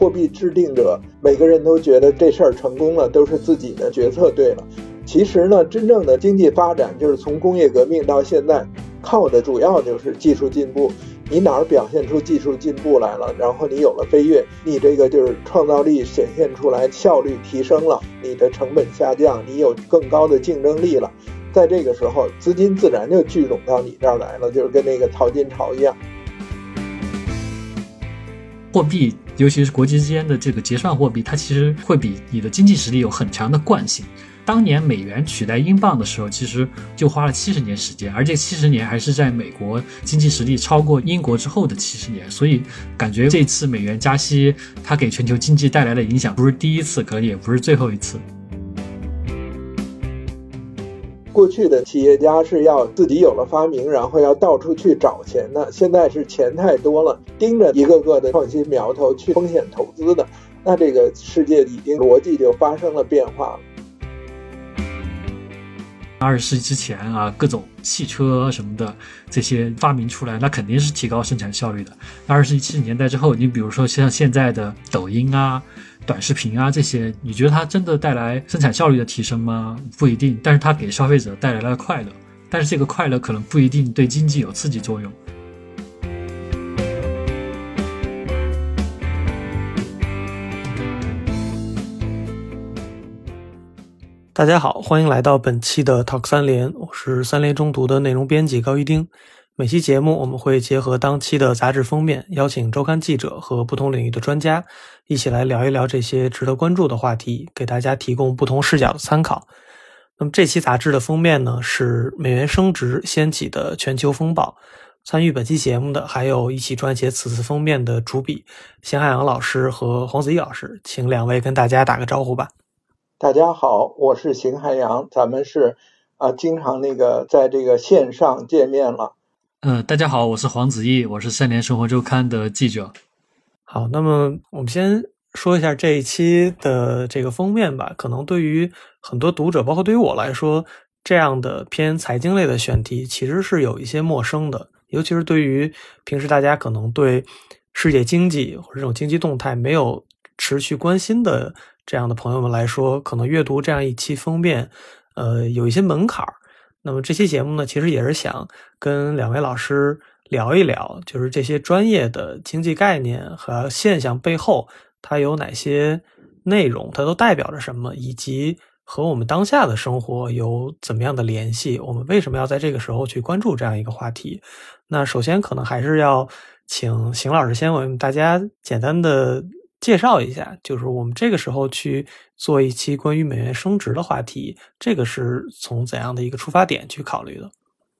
货币制定者每个人都觉得这事儿成功了，都是自己的决策对了。其实呢，真正的经济发展就是从工业革命到现在，靠的主要就是技术进步。你哪儿表现出技术进步来了，然后你有了飞跃，你这个就是创造力显现出来，效率提升了，你的成本下降，你有更高的竞争力了。在这个时候，资金自然就聚拢到你这儿来了，就是跟那个淘金潮一样。货币，尤其是国际之间的这个结算货币，它其实会比你的经济实力有很强的惯性。当年美元取代英镑的时候，其实就花了七十年时间，而这七十年还是在美国经济实力超过英国之后的七十年。所以，感觉这次美元加息，它给全球经济带来的影响不是第一次，可能也不是最后一次。过去的企业家是要自己有了发明，然后要到处去找钱的，现在是钱太多了，盯着一个个的创新苗头去风险投资的，那这个世界已经逻辑就发生了变化了。二十世纪之前啊，各种汽车什么的这些发明出来，那肯定是提高生产效率的。二十世纪七十年代之后，你比如说像现在的抖音啊、短视频啊这些，你觉得它真的带来生产效率的提升吗？不一定。但是它给消费者带来了快乐，但是这个快乐可能不一定对经济有刺激作用。大家好，欢迎来到本期的 Talk 三联，我是三联中读的内容编辑高一丁。每期节目我们会结合当期的杂志封面，邀请周刊记者和不同领域的专家一起来聊一聊这些值得关注的话题，给大家提供不同视角的参考。那么这期杂志的封面呢，是美元升值掀起的全球风暴。参与本期节目的还有一起撰写此次封面的主笔邢海洋老师和黄子毅老师，请两位跟大家打个招呼吧。大家好，我是邢海洋，咱们是啊，经常那个在这个线上见面了。嗯，大家好，我是黄子毅，我是三联生活周刊的记者。好，那么我们先说一下这一期的这个封面吧。可能对于很多读者，包括对于我来说，这样的偏财经类的选题其实是有一些陌生的，尤其是对于平时大家可能对世界经济或者这种经济动态没有持续关心的。这样的朋友们来说，可能阅读这样一期封面，呃，有一些门槛儿。那么这期节目呢，其实也是想跟两位老师聊一聊，就是这些专业的经济概念和现象背后，它有哪些内容，它都代表着什么，以及和我们当下的生活有怎么样的联系。我们为什么要在这个时候去关注这样一个话题？那首先可能还是要请邢老师先为大家简单的。介绍一下，就是我们这个时候去做一期关于美元升值的话题，这个是从怎样的一个出发点去考虑的？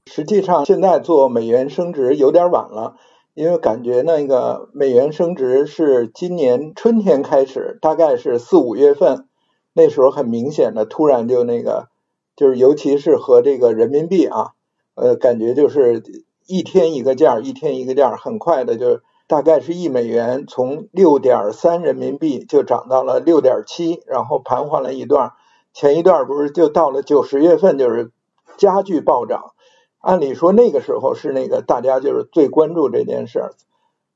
实际上，现在做美元升值有点晚了，因为感觉那个美元升值是今年春天开始，大概是四五月份，那时候很明显的突然就那个，就是尤其是和这个人民币啊，呃，感觉就是一天一个价，一天一个价，很快的就。大概是一美元从六点三人民币就涨到了六点七，然后盘桓了一段，前一段不是就到了九十月份就是加剧暴涨。按理说那个时候是那个大家就是最关注这件事儿，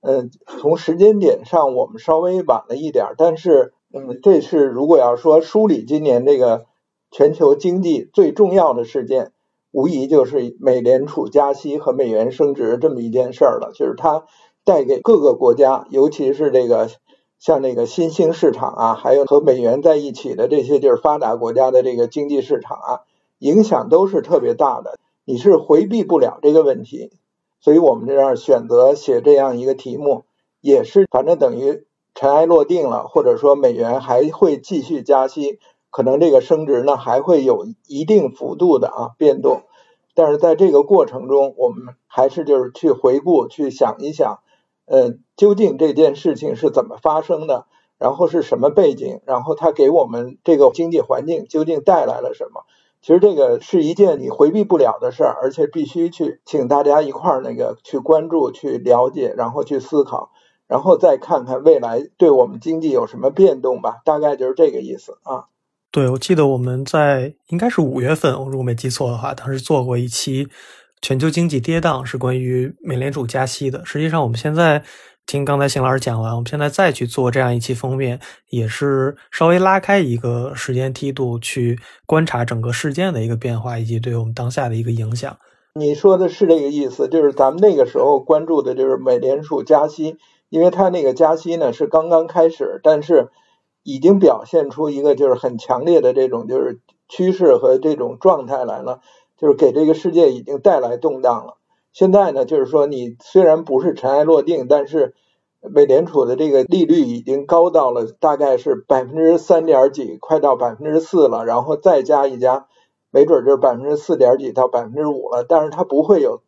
嗯，从时间点上我们稍微晚了一点，但是嗯，这是如果要说梳理今年这个全球经济最重要的事件，无疑就是美联储加息和美元升值这么一件事儿了，就是它。带给各个国家，尤其是这个像那个新兴市场啊，还有和美元在一起的这些就是发达国家的这个经济市场啊，影响都是特别大的。你是回避不了这个问题，所以我们这样选择写这样一个题目，也是反正等于尘埃落定了，或者说美元还会继续加息，可能这个升值呢还会有一定幅度的啊变动，但是在这个过程中，我们还是就是去回顾，去想一想。呃，究竟这件事情是怎么发生的？然后是什么背景？然后它给我们这个经济环境究竟带来了什么？其实这个是一件你回避不了的事儿，而且必须去请大家一块儿那个去关注、去了解，然后去思考，然后再看看未来对我们经济有什么变动吧。大概就是这个意思啊。对，我记得我们在应该是五月份，我如果没记错的话，当时做过一期。全球经济跌宕是关于美联储加息的。实际上，我们现在听刚才邢老师讲完，我们现在再去做这样一期封面，也是稍微拉开一个时间梯度去观察整个事件的一个变化，以及对我们当下的一个影响。你说的是这个意思，就是咱们那个时候关注的就是美联储加息，因为它那个加息呢是刚刚开始，但是已经表现出一个就是很强烈的这种就是趋势和这种状态来了，就是给这个世界已经带来动荡了。现在呢，就是说你虽然不是尘埃落定，但是美联储的这个利率已经高到了大概是百分之三点几，快到百分之四了，然后再加一加，没准就是百分之四点几到百分之五了。但是它不会有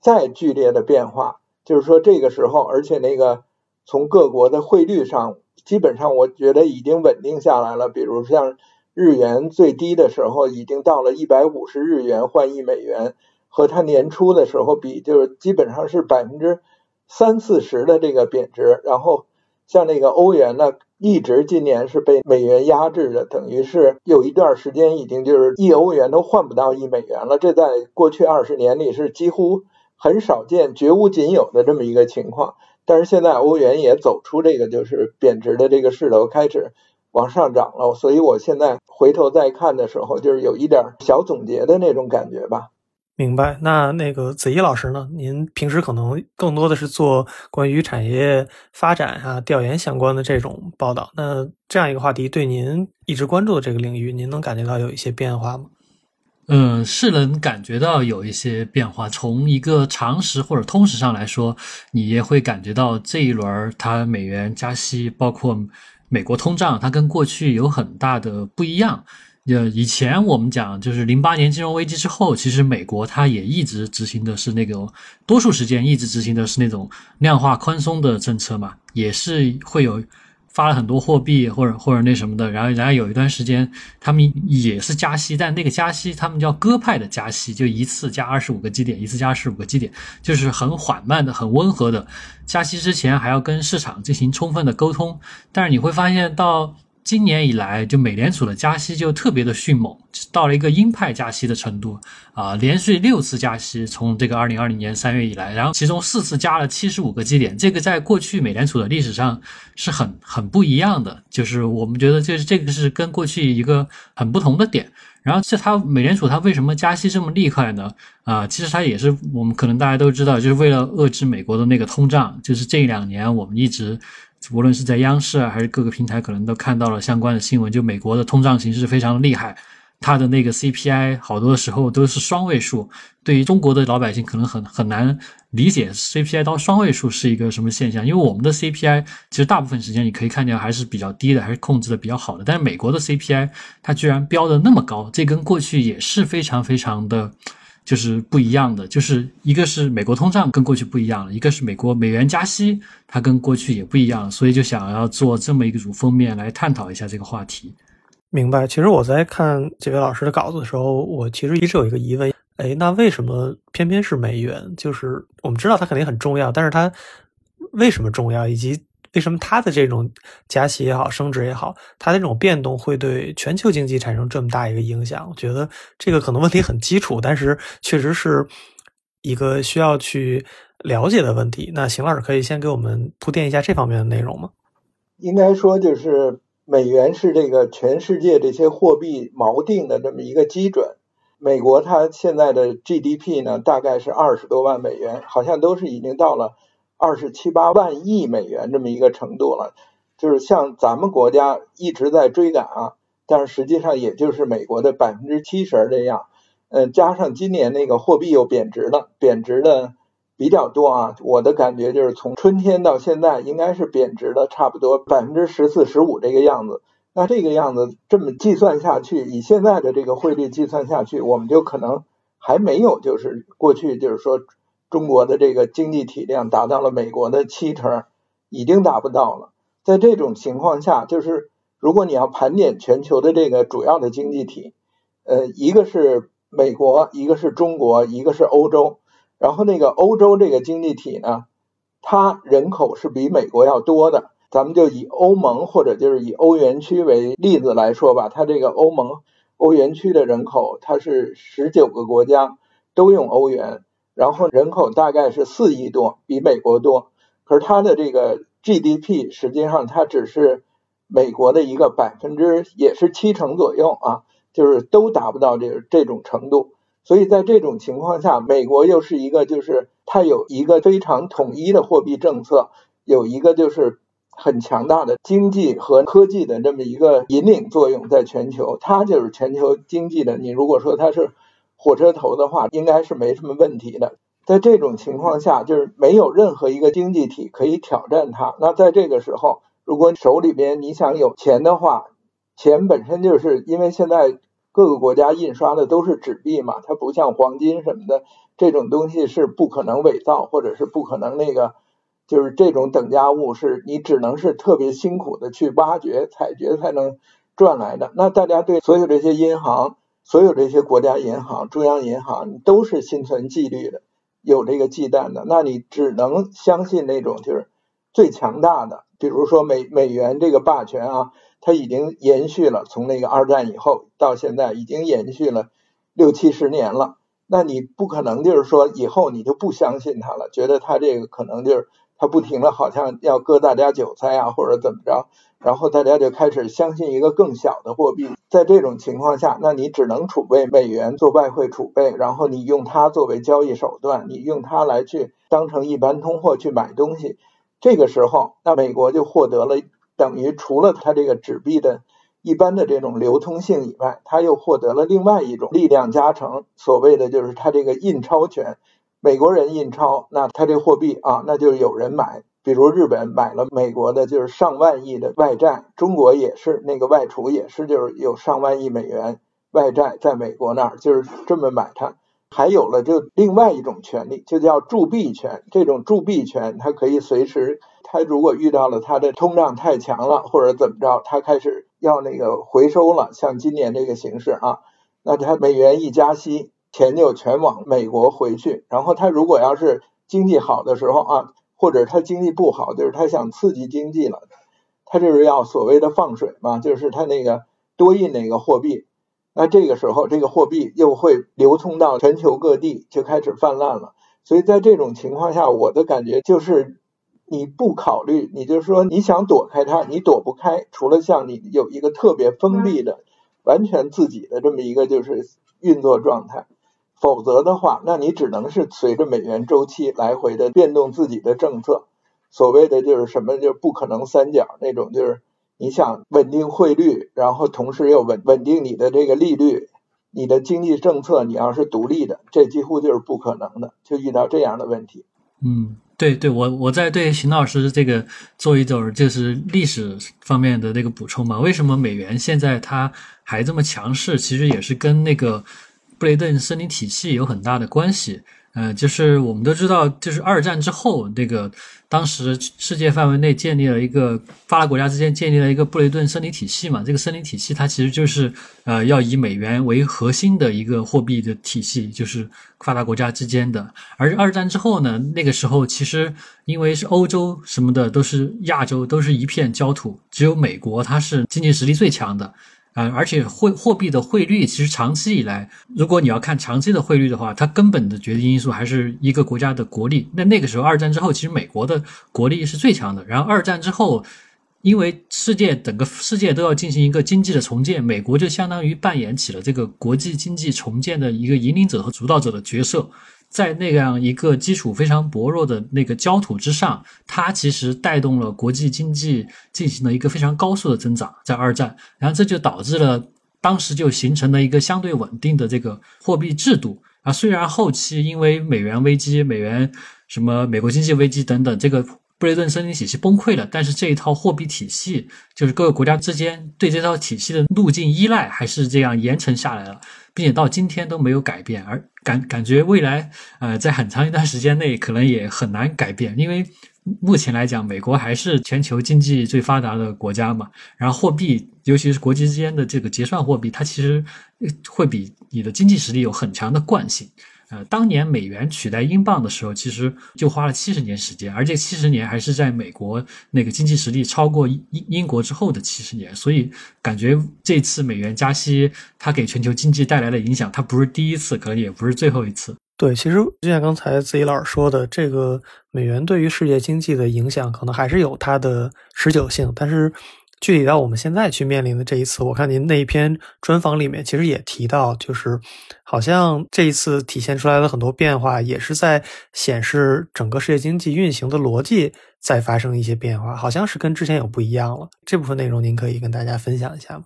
再剧烈的变化，就是说这个时候，而且那个从各国的汇率上，基本上我觉得已经稳定下来了。比如像日元最低的时候已经到了一百五十日元换一美元。和它年初的时候比，就是基本上是百分之三四十的这个贬值。然后像那个欧元呢，一直今年是被美元压制的，等于是有一段时间已经就是一欧元都换不到一美元了。这在过去二十年里是几乎很少见、绝无仅有的这么一个情况。但是现在欧元也走出这个就是贬值的这个势头，开始往上涨了。所以我现在回头再看的时候，就是有一点小总结的那种感觉吧。明白，那那个子怡老师呢？您平时可能更多的是做关于产业发展啊、调研相关的这种报道。那这样一个话题，对您一直关注的这个领域，您能感觉到有一些变化吗？嗯，是能感觉到有一些变化。从一个常识或者通识上来说，你也会感觉到这一轮它美元加息，包括美国通胀，它跟过去有很大的不一样。呃，以前我们讲就是零八年金融危机之后，其实美国它也一直执行的是那个多数时间一直执行的是那种量化宽松的政策嘛，也是会有发了很多货币或者或者那什么的，然后然后有一段时间他们也是加息，但那个加息他们叫鸽派的加息，就一次加二十五个基点，一次加二十五个基点，就是很缓慢的、很温和的加息之前还要跟市场进行充分的沟通，但是你会发现到。今年以来，就美联储的加息就特别的迅猛，到了一个鹰派加息的程度啊，连续六次加息，从这个二零二零年三月以来，然后其中四次加了七十五个基点，这个在过去美联储的历史上是很很不一样的，就是我们觉得就是这个是跟过去一个很不同的点。然后这它美联储它为什么加息这么厉害呢？啊，其实它也是我们可能大家都知道，就是为了遏制美国的那个通胀，就是这两年我们一直。无论是在央视啊，还是各个平台，可能都看到了相关的新闻。就美国的通胀形势非常厉害，它的那个 CPI 好多时候都是双位数。对于中国的老百姓，可能很很难理解 CPI 到双位数是一个什么现象。因为我们的 CPI 其实大部分时间你可以看见还是比较低的，还是控制的比较好的。但是美国的 CPI 它居然飙的那么高，这跟过去也是非常非常的。就是不一样的，就是一个是美国通胀跟过去不一样了，一个是美国美元加息，它跟过去也不一样了，所以就想要做这么一个封面来探讨一下这个话题。明白。其实我在看几位老师的稿子的时候，我其实一直有一个疑问，哎，那为什么偏偏是美元？就是我们知道它肯定很重要，但是它为什么重要，以及？为什么它的这种加息也好，升值也好，它的这种变动会对全球经济产生这么大一个影响？我觉得这个可能问题很基础，但是确实是一个需要去了解的问题。那邢老师可以先给我们铺垫一下这方面的内容吗？应该说，就是美元是这个全世界这些货币锚定的这么一个基准。美国它现在的 GDP 呢，大概是二十多万美元，好像都是已经到了。二十七八万亿美元这么一个程度了，就是像咱们国家一直在追赶啊，但是实际上也就是美国的百分之七十这样，呃，加上今年那个货币又贬值了，贬值的比较多啊。我的感觉就是从春天到现在，应该是贬值了差不多百分之十四十五这个样子。那这个样子这么计算下去，以现在的这个汇率计算下去，我们就可能还没有就是过去就是说。中国的这个经济体量达到了美国的七成，已经达不到了。在这种情况下，就是如果你要盘点全球的这个主要的经济体，呃，一个是美国，一个是中国，一个是欧洲。然后那个欧洲这个经济体呢，它人口是比美国要多的。咱们就以欧盟或者就是以欧元区为例子来说吧，它这个欧盟欧元区的人口，它是十九个国家都用欧元。然后人口大概是四亿多，比美国多。可是它的这个 GDP 实际上它只是美国的一个百分之也是七成左右啊，就是都达不到这这种程度。所以在这种情况下，美国又是一个就是它有一个非常统一的货币政策，有一个就是很强大的经济和科技的这么一个引领作用在全球，它就是全球经济的。你如果说它是火车头的话，应该是没什么问题的。在这种情况下，就是没有任何一个经济体可以挑战它。那在这个时候，如果手里边你想有钱的话，钱本身就是因为现在各个国家印刷的都是纸币嘛，它不像黄金什么的这种东西是不可能伪造或者是不可能那个，就是这种等价物是你只能是特别辛苦的去挖掘采掘才能赚来的。那大家对所有这些银行、所有这些国家银行、中央银行都是心存纪律的。有这个忌惮的，那你只能相信那种就是最强大的，比如说美美元这个霸权啊，它已经延续了，从那个二战以后到现在已经延续了六七十年了。那你不可能就是说以后你就不相信它了，觉得它这个可能就是它不停的好像要割大家韭菜啊，或者怎么着。然后大家就开始相信一个更小的货币，在这种情况下，那你只能储备美元做外汇储备，然后你用它作为交易手段，你用它来去当成一般通货去买东西。这个时候，那美国就获得了等于除了它这个纸币的一般的这种流通性以外，它又获得了另外一种力量加成，所谓的就是它这个印钞权。美国人印钞，那它这货币啊，那就有人买。比如日本买了美国的，就是上万亿的外债，中国也是那个外储也是，就是有上万亿美元外债在美国那儿，就是这么买它。还有了就另外一种权利，就叫铸币权。这种铸币权，它可以随时，它如果遇到了它的通胀太强了，或者怎么着，它开始要那个回收了，像今年这个形势啊，那它美元一加息，钱就全往美国回去。然后它如果要是经济好的时候啊。或者他经济不好，就是他想刺激经济了，他就是要所谓的放水嘛，就是他那个多印那个货币，那这个时候这个货币又会流通到全球各地，就开始泛滥了。所以在这种情况下，我的感觉就是你不考虑，你就是说你想躲开它，你躲不开，除了像你有一个特别封闭的、完全自己的这么一个就是运作状态。否则的话，那你只能是随着美元周期来回的变动自己的政策。所谓的就是什么，就不可能三角那种，就是你想稳定汇率，然后同时又稳稳定你的这个利率，你的经济政策你要是独立的，这几乎就是不可能的，就遇到这样的问题。嗯，对对，我我在对邢老师这个做一种就是历史方面的那个补充嘛。为什么美元现在它还这么强势？其实也是跟那个。布雷顿森林体系有很大的关系，呃，就是我们都知道，就是二战之后，那个当时世界范围内建立了一个发达国家之间建立了一个布雷顿森林体系嘛。这个森林体系它其实就是呃要以美元为核心的一个货币的体系，就是发达国家之间的。而二战之后呢，那个时候其实因为是欧洲什么的都是亚洲都是一片焦土，只有美国它是经济实力最强的。啊，而且汇货币的汇率其实长期以来，如果你要看长期的汇率的话，它根本的决定因素还是一个国家的国力。那那个时候，二战之后，其实美国的国力是最强的。然后二战之后，因为世界整个世界都要进行一个经济的重建，美国就相当于扮演起了这个国际经济重建的一个引领者和主导者的角色。在那样一个基础非常薄弱的那个焦土之上，它其实带动了国际经济进行了一个非常高速的增长。在二战，然后这就导致了当时就形成了一个相对稳定的这个货币制度啊。虽然后期因为美元危机、美元什么美国经济危机等等，这个布雷顿森林体系崩溃了，但是这一套货币体系，就是各个国家之间对这套体系的路径依赖，还是这样延承下来了。并且到今天都没有改变，而感感觉未来，呃，在很长一段时间内可能也很难改变，因为目前来讲，美国还是全球经济最发达的国家嘛。然后货币，尤其是国际之间的这个结算货币，它其实会比你的经济实力有很强的惯性。呃，当年美元取代英镑的时候，其实就花了七十年时间，而这七十年还是在美国那个经济实力超过英英国之后的七十年，所以感觉这次美元加息，它给全球经济带来的影响，它不是第一次，可能也不是最后一次。对，其实就像刚才子怡老师说的，这个美元对于世界经济的影响可能还是有它的持久性，但是具体到我们现在去面临的这一次，我看您那一篇专访里面其实也提到，就是好像这一次体现出来的很多变化，也是在显示整个世界经济运行的逻辑在发生一些变化，好像是跟之前有不一样了。这部分内容您可以跟大家分享一下吗？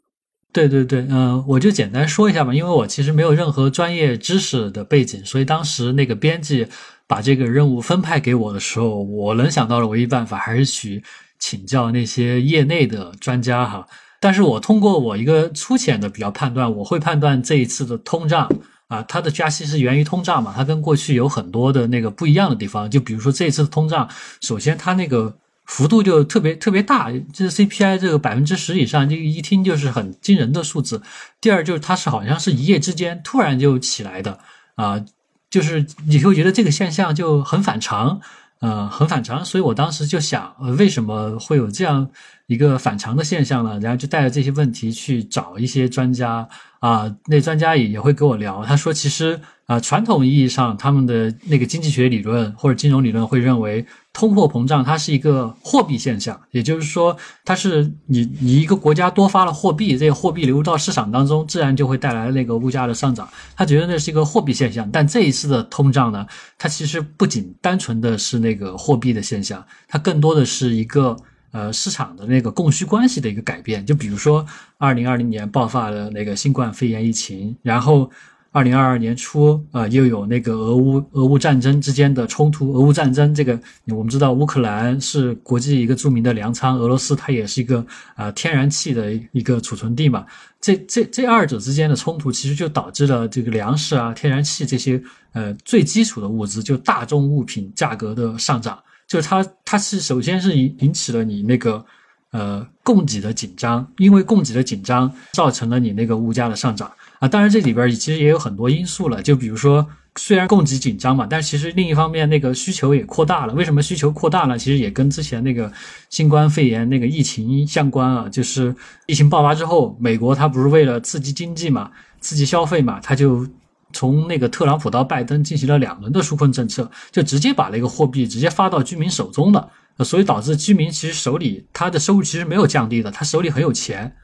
对对对，嗯，我就简单说一下吧，因为我其实没有任何专业知识的背景，所以当时那个编辑把这个任务分派给我的时候，我能想到的唯一办法还是去请教那些业内的专家哈。但是我通过我一个粗浅的比较判断，我会判断这一次的通胀啊，它的加息是源于通胀嘛，它跟过去有很多的那个不一样的地方，就比如说这一次的通胀，首先它那个。幅度就特别特别大，这 CPI 这个百分之十以上，这个一听就是很惊人的数字。第二就是它是好像是一夜之间突然就起来的啊，就是你会觉得这个现象就很反常，呃，很反常。所以我当时就想，为什么会有这样一个反常的现象呢？然后就带着这些问题去找一些专家啊，那专家也也会跟我聊，他说其实。啊，传统意义上，他们的那个经济学理论或者金融理论会认为，通货膨胀它是一个货币现象，也就是说，它是你你一个国家多发了货币，这个货币流入到市场当中，自然就会带来那个物价的上涨。他觉得那是一个货币现象，但这一次的通胀呢，它其实不仅单纯的是那个货币的现象，它更多的是一个呃市场的那个供需关系的一个改变。就比如说，二零二零年爆发了那个新冠肺炎疫情，然后。二零二二年初，啊，又有那个俄乌俄乌战争之间的冲突。俄乌战争这个，我们知道乌克兰是国际一个著名的粮仓，俄罗斯它也是一个啊天然气的一个储存地嘛。这这这二者之间的冲突，其实就导致了这个粮食啊、天然气这些呃最基础的物资，就大众物品价格的上涨。就是它它是首先是引引起了你那个呃供给的紧张，因为供给的紧张造成了你那个物价的上涨。啊，当然这里边其实也有很多因素了，就比如说，虽然供给紧张嘛，但其实另一方面那个需求也扩大了。为什么需求扩大呢？其实也跟之前那个新冠肺炎那个疫情相关啊。就是疫情爆发之后，美国它不是为了刺激经济嘛，刺激消费嘛，它就从那个特朗普到拜登进行了两轮的纾困政策，就直接把那个货币直接发到居民手中了，所以导致居民其实手里他的收入其实没有降低的，他手里很有钱。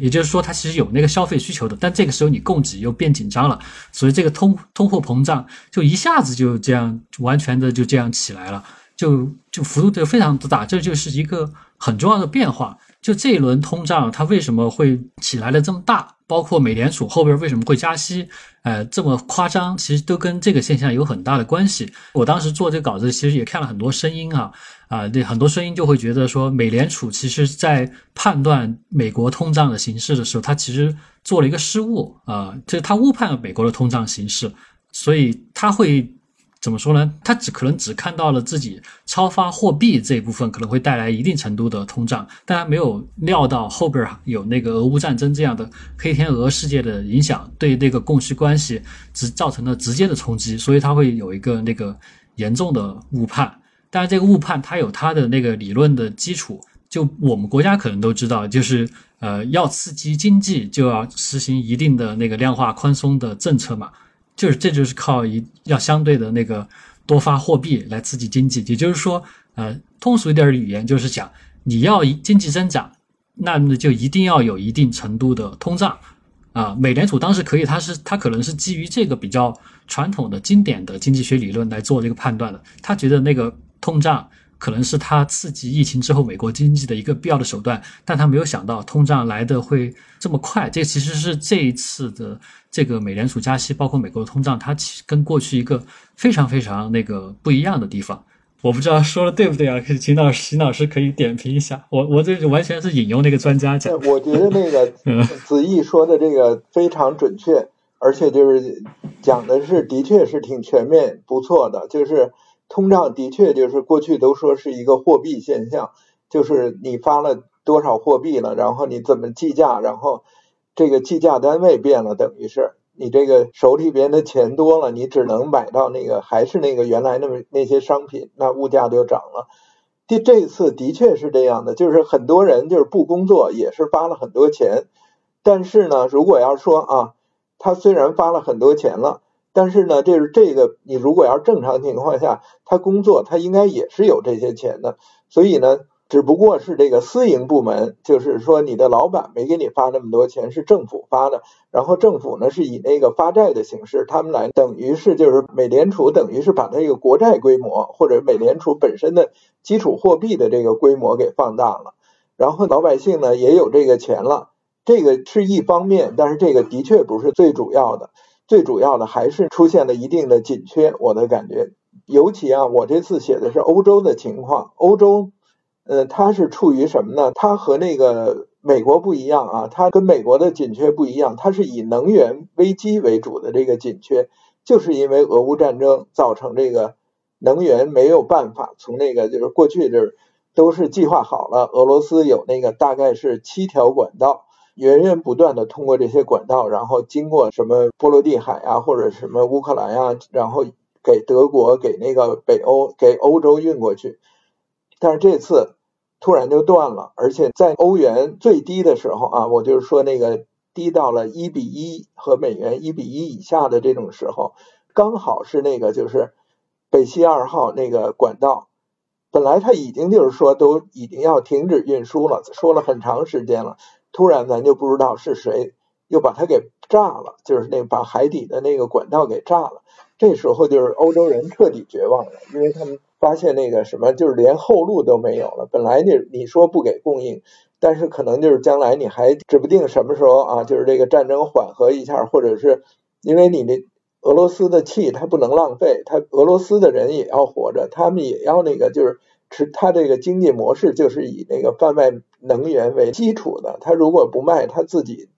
也就是说，它其实有那个消费需求的，但这个时候你供给又变紧张了，所以这个通通货膨胀就一下子就这样完全的就这样起来了，就就幅度就非常之大，这就是一个很重要的变化。就这一轮通胀，它为什么会起来的这么大？包括美联储后边为什么会加息？呃，这么夸张，其实都跟这个现象有很大的关系。我当时做这个稿子，其实也看了很多声音啊，啊，这很多声音就会觉得说，美联储其实在判断美国通胀的形势的时候，它其实做了一个失误啊，就是它误判了美国的通胀形势，所以它会。怎么说呢？他只可能只看到了自己超发货币这一部分可能会带来一定程度的通胀，但他没有料到后边有那个俄乌战争这样的黑天鹅事件的影响，对那个供需关系只造成了直接的冲击，所以他会有一个那个严重的误判。但是这个误判它有它的那个理论的基础，就我们国家可能都知道，就是呃要刺激经济就要实行一定的那个量化宽松的政策嘛。就是，这就是靠一要相对的那个多发货币来刺激经济。也就是说，呃，通俗一点的语言就是讲，你要经济增长，那么就一定要有一定程度的通胀啊。美联储当时可以，它是它可能是基于这个比较传统的经典的经济学理论来做这个判断的。他觉得那个通胀。可能是他刺激疫情之后美国经济的一个必要的手段，但他没有想到通胀来的会这么快。这其实是这一次的这个美联储加息，包括美国的通胀，它其跟过去一个非常非常那个不一样的地方。我不知道说的对不对啊？秦老师，秦老师可以点评一下。我我这完全是引用那个专家讲。我觉得那个 子毅说的这个非常准确，而且就是讲的是的确是挺全面，不错的，就是。通胀的确就是过去都说是一个货币现象，就是你发了多少货币了，然后你怎么计价，然后这个计价单位变了，等于是你这个手里边的钱多了，你只能买到那个还是那个原来那么那些商品，那物价就涨了。这这次的确是这样的，就是很多人就是不工作也是发了很多钱，但是呢，如果要说啊，他虽然发了很多钱了。但是呢，就是这个你如果要正常情况下，他工作他应该也是有这些钱的，所以呢。只不过是这个私营部门，就是说你的老板没给你发那么多钱，是政府发的。然后政府呢是以那个发债的形式，他们来等于是就是美联储等于是把那个国债规模或者美联储本身的基础货币的这个规模给放大了。然后老百姓呢也有这个钱了，这个是一方面，但是这个的确不是最主要的，最主要的还是出现了一定的紧缺。我的感觉，尤其啊，我这次写的是欧洲的情况，欧洲。呃，它是处于什么呢？它和那个美国不一样啊，它跟美国的紧缺不一样，它是以能源危机为主的这个紧缺，就是因为俄乌战争造成这个能源没有办法从那个就是过去这都是计划好了，俄罗斯有那个大概是七条管道，源源不断的通过这些管道，然后经过什么波罗的海啊，或者什么乌克兰呀，然后给德国、给那个北欧、给欧洲运过去。但是这次突然就断了，而且在欧元最低的时候啊，我就是说那个低到了一比一和美元一比一以下的这种时候，刚好是那个就是北溪二号那个管道，本来它已经就是说都已经要停止运输了，说了很长时间了，突然咱就不知道是谁又把它给炸了，就是那把海底的那个管道给炸了，这时候就是欧洲人彻底绝望了，因为他们。发现那个什么，就是连后路都没有了。本来你你说不给供应，但是可能就是将来你还指不定什么时候啊，就是这个战争缓和一下，或者是因为你的俄罗斯的气它不能浪费，它俄罗斯的人也要活着，他们也要那个就是是他这个经济模式就是以那个贩卖能源为基础的，他如果不卖，他自己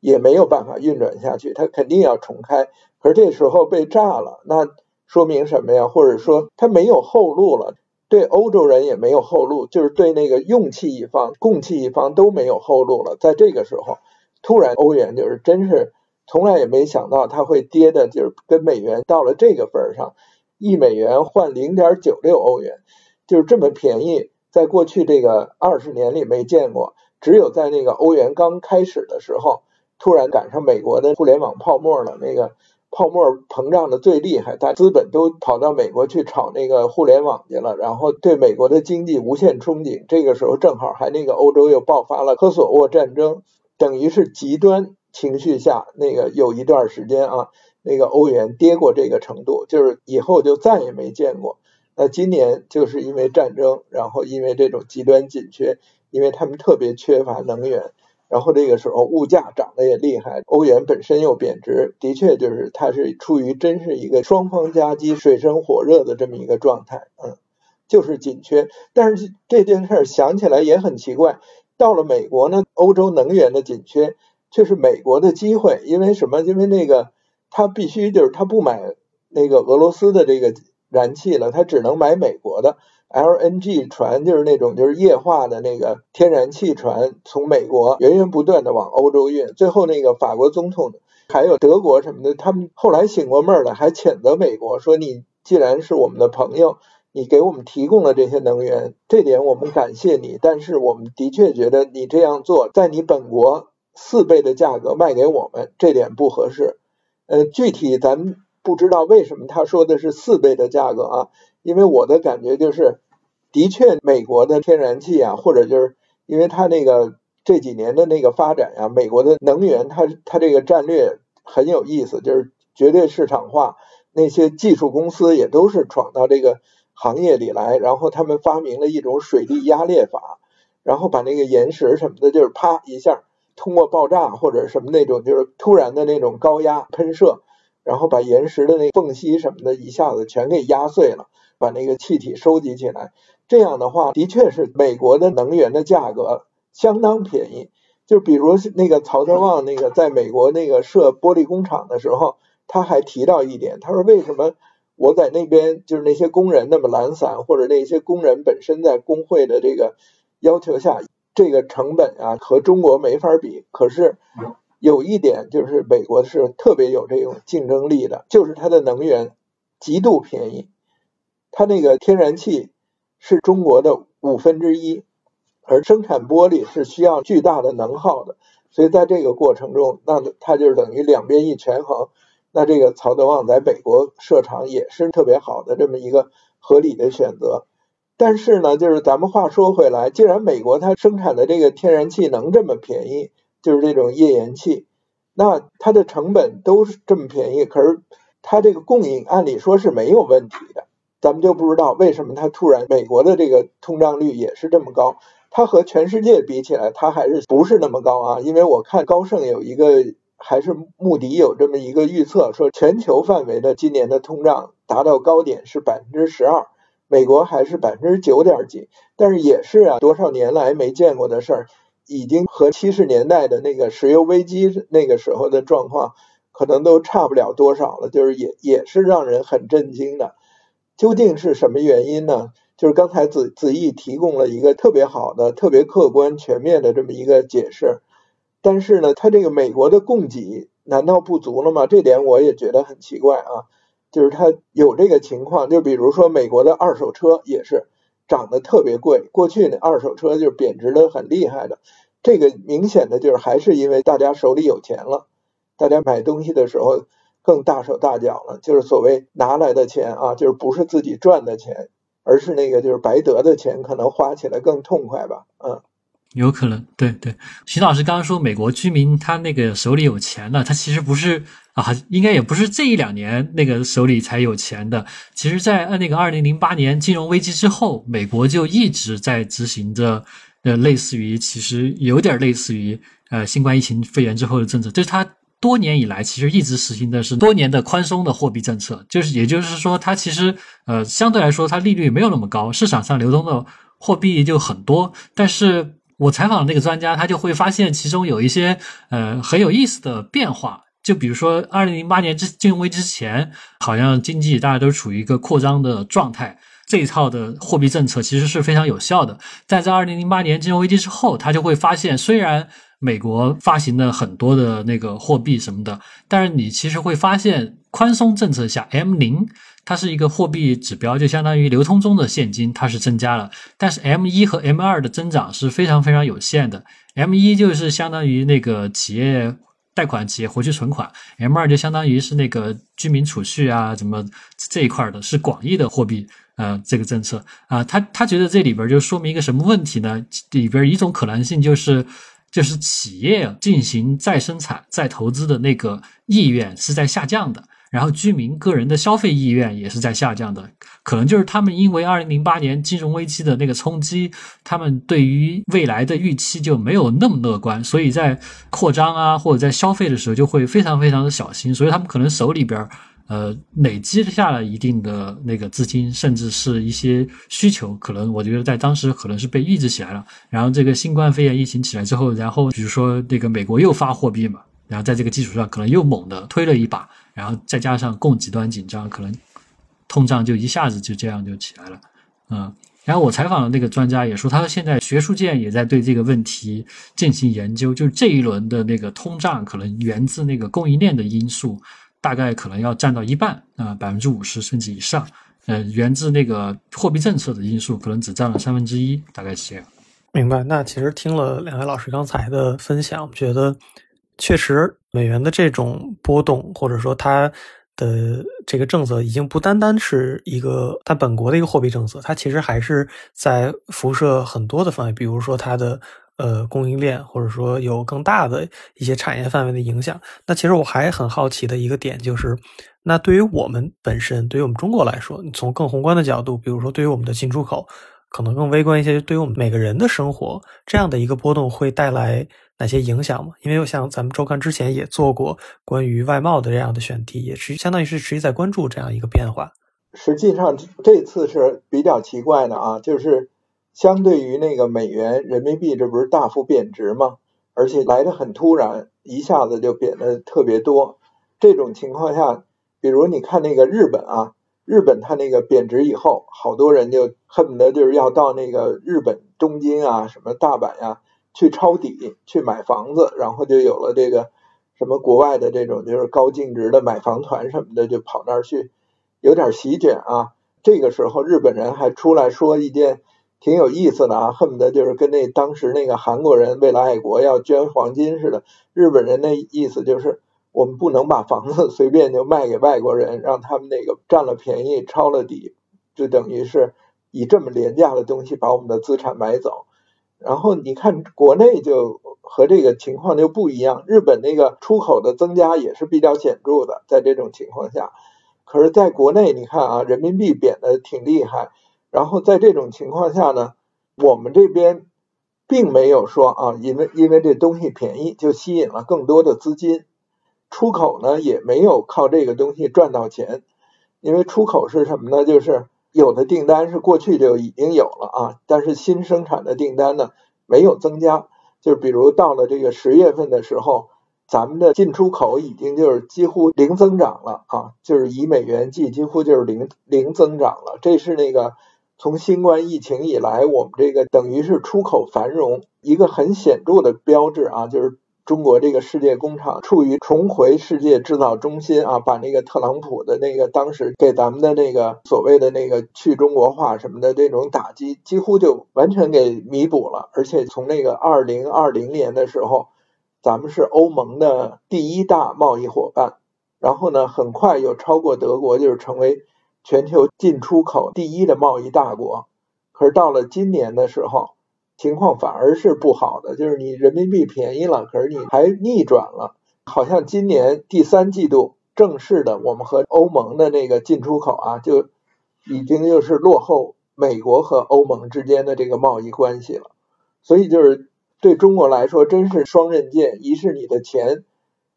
也没有办法运转下去，他肯定要重开。可是这时候被炸了，那。说明什么呀？或者说他没有后路了，对欧洲人也没有后路，就是对那个用气一方、供气一方都没有后路了。在这个时候，突然欧元就是真是从来也没想到它会跌的，就是跟美元到了这个份儿上，一美元换零点九六欧元，就是这么便宜，在过去这个二十年里没见过，只有在那个欧元刚开始的时候，突然赶上美国的互联网泡沫了，那个。泡沫膨胀的最厉害，大资本都跑到美国去炒那个互联网去了，然后对美国的经济无限憧憬。这个时候正好还那个欧洲又爆发了科索沃战争，等于是极端情绪下，那个有一段时间啊，那个欧元跌过这个程度，就是以后就再也没见过。那今年就是因为战争，然后因为这种极端紧缺，因为他们特别缺乏能源。然后这个时候物价涨得也厉害，欧元本身又贬值，的确就是它是处于真是一个双方夹击、水深火热的这么一个状态，嗯，就是紧缺。但是这件事想起来也很奇怪，到了美国呢，欧洲能源的紧缺却是美国的机会，因为什么？因为那个他必须就是他不买那个俄罗斯的这个燃气了，他只能买美国的。LNG 船就是那种就是液化的那个天然气船，从美国源源不断的往欧洲运。最后那个法国总统还有德国什么的，他们后来醒过闷儿了，还谴责美国说：“你既然是我们的朋友，你给我们提供了这些能源，这点我们感谢你。但是我们的确觉得你这样做，在你本国四倍的价格卖给我们，这点不合适。”呃，具体咱不知道为什么他说的是四倍的价格啊。因为我的感觉就是，的确，美国的天然气啊，或者就是因为它那个这几年的那个发展呀，美国的能源它它这个战略很有意思，就是绝对市场化，那些技术公司也都是闯到这个行业里来，然后他们发明了一种水力压裂法，然后把那个岩石什么的，就是啪一下通过爆炸或者什么那种，就是突然的那种高压喷射，然后把岩石的那缝隙什么的一下子全给压碎了。把那个气体收集起来，这样的话，的确是美国的能源的价格相当便宜。就比如那个曹德旺那个在美国那个设玻璃工厂的时候，他还提到一点，他说为什么我在那边就是那些工人那么懒散，或者那些工人本身在工会的这个要求下，这个成本啊和中国没法比。可是有一点就是美国是特别有这种竞争力的，就是它的能源极度便宜。它那个天然气是中国的五分之一，而生产玻璃是需要巨大的能耗的，所以在这个过程中，那它就等于两边一权衡，那这个曹德旺在美国设厂也是特别好的这么一个合理的选择。但是呢，就是咱们话说回来，既然美国它生产的这个天然气能这么便宜，就是这种页岩气，那它的成本都是这么便宜，可是它这个供应按理说是没有问题的，咱们就不知道为什么它突然美国的这个通胀率也是这么高，它和全世界比起来，它还是不是那么高啊？因为我看高盛有一个。还是穆迪有这么一个预测，说全球范围的今年的通胀达到高点是百分之十二，美国还是百分之九点几，但是也是啊，多少年来没见过的事儿，已经和七十年代的那个石油危机那个时候的状况可能都差不了多少了，就是也也是让人很震惊的。究竟是什么原因呢？就是刚才子子毅提供了一个特别好的、特别客观、全面的这么一个解释。但是呢，他这个美国的供给难道不足了吗？这点我也觉得很奇怪啊。就是他有这个情况，就比如说美国的二手车也是涨得特别贵，过去那二手车就是贬值的很厉害的。这个明显的就是还是因为大家手里有钱了，大家买东西的时候更大手大脚了，就是所谓拿来的钱啊，就是不是自己赚的钱，而是那个就是白得的钱，可能花起来更痛快吧，嗯。有可能，对对，徐老师刚刚说美国居民他那个手里有钱了，他其实不是啊，应该也不是这一两年那个手里才有钱的。其实，在那个二零零八年金融危机之后，美国就一直在执行着呃类似于，其实有点类似于呃新冠疫情肺炎之后的政策，就是他多年以来其实一直实行的是多年的宽松的货币政策，就是也就是说，它其实呃相对来说它利率没有那么高，市场上流通的货币就很多，但是。我采访那个专家，他就会发现其中有一些呃很有意思的变化。就比如说，二零零八年之金融危机之前，好像经济大家都处于一个扩张的状态，这一套的货币政策其实是非常有效的。但在二零零八年金融危机之后，他就会发现，虽然美国发行的很多的那个货币什么的，但是你其实会发现，宽松政策下 M 零。它是一个货币指标，就相当于流通中的现金，它是增加了。但是 M 一和 M 二的增长是非常非常有限的。M 一就是相当于那个企业贷款、企业活期存款，M 二就相当于是那个居民储蓄啊，怎么这一块的，是广义的货币呃这个政策啊。他他觉得这里边就说明一个什么问题呢？里边一种可能性就是就是企业进行再生产、再投资的那个意愿是在下降的。然后居民个人的消费意愿也是在下降的，可能就是他们因为二零零八年金融危机的那个冲击，他们对于未来的预期就没有那么乐观，所以在扩张啊或者在消费的时候就会非常非常的小心，所以他们可能手里边呃累积下了一定的那个资金，甚至是一些需求，可能我觉得在当时可能是被抑制起来了。然后这个新冠肺炎疫情起来之后，然后比如说那个美国又发货币嘛，然后在这个基础上可能又猛的推了一把。然后再加上供给端紧张，可能通胀就一下子就这样就起来了，嗯。然后我采访的那个专家也说，他说现在学术界也在对这个问题进行研究，就是这一轮的那个通胀可能源自那个供应链的因素，大概可能要占到一半啊，百分之五十甚至以上。呃，源自那个货币政策的因素可能只占了三分之一，大概是这样。明白。那其实听了两位老师刚才的分享，觉得。确实，美元的这种波动，或者说它的这个政策，已经不单单是一个它本国的一个货币政策，它其实还是在辐射很多的范围，比如说它的呃供应链，或者说有更大的一些产业范围的影响。那其实我还很好奇的一个点就是，那对于我们本身，对于我们中国来说，你从更宏观的角度，比如说对于我们的进出口，可能更微观一些，对于我们每个人的生活，这样的一个波动会带来。哪些影响吗？因为像咱们周刊之前也做过关于外贸的这样的选题，也是相当于是持续在关注这样一个变化。实际上这次是比较奇怪的啊，就是相对于那个美元、人民币，这不是大幅贬值吗？而且来的很突然，一下子就贬的特别多。这种情况下，比如你看那个日本啊，日本它那个贬值以后，好多人就恨不得就是要到那个日本东京啊、什么大阪呀。去抄底去买房子，然后就有了这个什么国外的这种就是高净值的买房团什么的，就跑那儿去，有点席卷啊。这个时候日本人还出来说一件挺有意思的啊，恨不得就是跟那当时那个韩国人为了爱国要捐黄金似的。日本人那意思就是我们不能把房子随便就卖给外国人，让他们那个占了便宜、抄了底，就等于是以这么廉价的东西把我们的资产买走。然后你看国内就和这个情况就不一样，日本那个出口的增加也是比较显著的，在这种情况下，可是在国内你看啊，人民币贬的挺厉害，然后在这种情况下呢，我们这边并没有说啊，因为因为这东西便宜就吸引了更多的资金。出口呢也没有靠这个东西赚到钱，因为出口是什么呢？就是有的订单是过去就已经有了啊，但是新生产的订单呢没有增加。就比如到了这个十月份的时候，咱们的进出口已经就是几乎零增长了啊，就是以美元计几乎就是零零增长了。这是那个从新冠疫情以来，我们这个等于是出口繁荣一个很显著的标志啊，就是。中国这个世界工厂处于重回世界制造中心啊，把那个特朗普的那个当时给咱们的那个所谓的那个去中国化什么的这种打击，几乎就完全给弥补了。而且从那个二零二零年的时候，咱们是欧盟的第一大贸易伙伴，然后呢，很快又超过德国，就是成为全球进出口第一的贸易大国。可是到了今年的时候，情况反而是不好的，就是你人民币便宜了，可是你还逆转了。好像今年第三季度正式的，我们和欧盟的那个进出口啊，就已经就是落后美国和欧盟之间的这个贸易关系了。所以就是对中国来说，真是双刃剑。一是你的钱